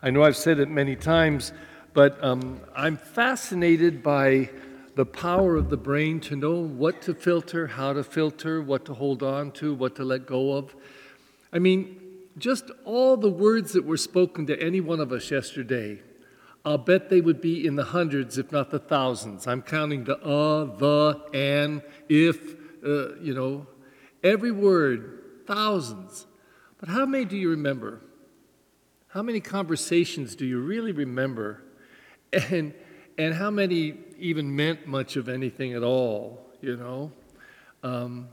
I know I've said it many times, but um, I'm fascinated by the power of the brain to know what to filter, how to filter, what to hold on to, what to let go of. I mean, just all the words that were spoken to any one of us yesterday, I'll bet they would be in the hundreds, if not the thousands. I'm counting the uh, the, and, if, uh, you know, every word, thousands. But how many do you remember? How many conversations do you really remember? And, and how many even meant much of anything at all, you know? Um,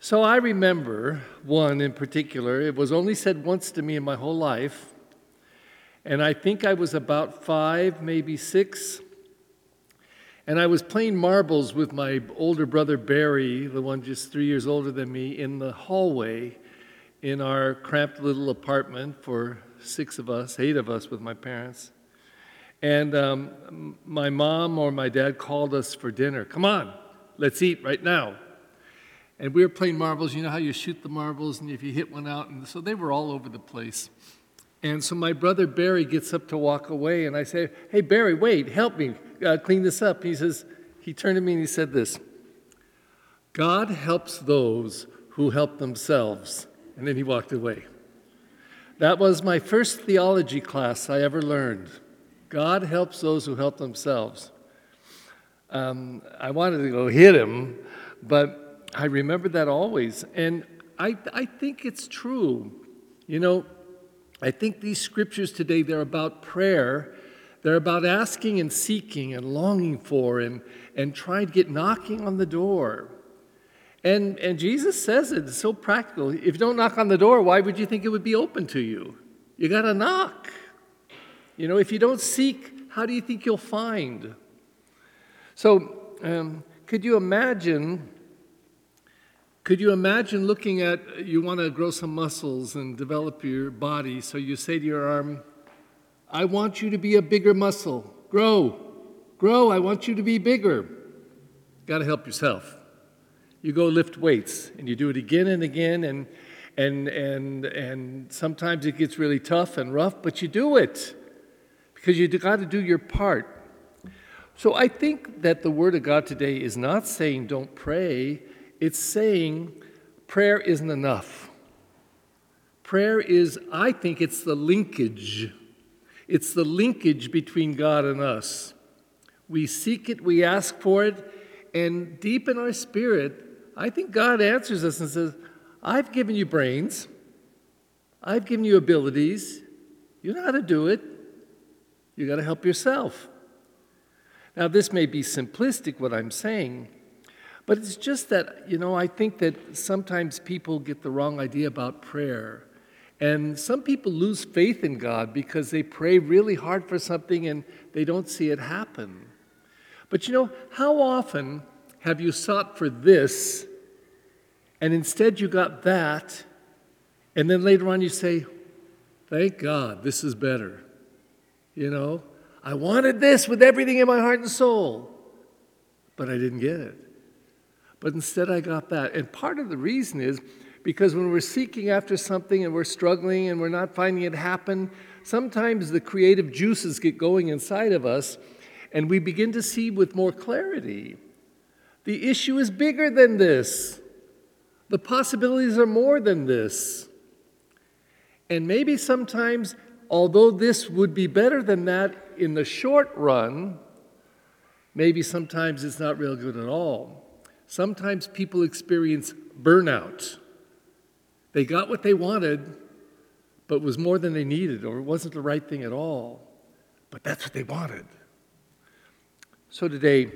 so I remember one in particular. It was only said once to me in my whole life. And I think I was about five, maybe six. And I was playing marbles with my older brother Barry, the one just three years older than me, in the hallway in our cramped little apartment for six of us, eight of us with my parents. And um, my mom or my dad called us for dinner. Come on, let's eat right now. And we were playing marbles. You know how you shoot the marbles and if you hit one out? And so they were all over the place. And so my brother Barry gets up to walk away, and I say, Hey, Barry, wait, help me uh, clean this up. He says, He turned to me and he said this God helps those who help themselves. And then he walked away. That was my first theology class I ever learned. God helps those who help themselves. Um, I wanted to go hit him, but I remember that always. And I, I think it's true. You know, I think these scriptures today, they're about prayer. They're about asking and seeking and longing for and, and trying to get knocking on the door. And, and Jesus says it, it's so practical. If you don't knock on the door, why would you think it would be open to you? You got to knock. You know, if you don't seek, how do you think you'll find? So, um, could you imagine? Could you imagine looking at you want to grow some muscles and develop your body? So you say to your arm, I want you to be a bigger muscle. Grow, grow. I want you to be bigger. Got to help yourself you go lift weights and you do it again and again and and and and sometimes it gets really tough and rough but you do it because you got to do your part. So i think that the word of god today is not saying don't pray it's saying prayer isn't enough. Prayer is i think it's the linkage it's the linkage between god and us. We seek it we ask for it and deep in our spirit I think God answers us and says, I've given you brains, I've given you abilities. You know how to do it. You got to help yourself. Now, this may be simplistic, what I'm saying, but it's just that, you know, I think that sometimes people get the wrong idea about prayer. And some people lose faith in God because they pray really hard for something and they don't see it happen. But you know, how often have you sought for this and instead you got that, and then later on you say, Thank God, this is better. You know, I wanted this with everything in my heart and soul, but I didn't get it. But instead I got that. And part of the reason is because when we're seeking after something and we're struggling and we're not finding it happen, sometimes the creative juices get going inside of us and we begin to see with more clarity. The issue is bigger than this. The possibilities are more than this. And maybe sometimes, although this would be better than that in the short run, maybe sometimes it's not real good at all. Sometimes people experience burnout. They got what they wanted, but it was more than they needed, or it wasn't the right thing at all. But that's what they wanted. So today,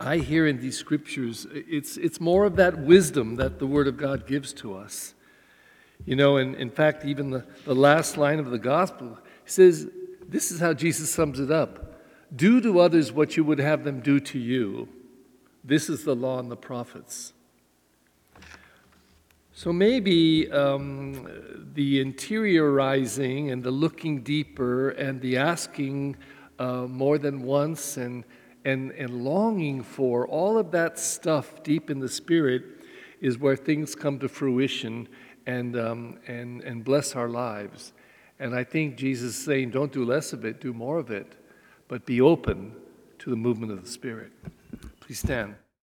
I hear in these scriptures, it's, it's more of that wisdom that the Word of God gives to us. You know, and in fact, even the, the last line of the gospel says, this is how Jesus sums it up Do to others what you would have them do to you. This is the law and the prophets. So maybe um, the interiorizing and the looking deeper and the asking uh, more than once and and, and longing for, all of that stuff deep in the spirit is where things come to fruition and, um, and, and bless our lives. And I think Jesus is saying, don't do less of it, do more of it, but be open to the movement of the Spirit. Please stand.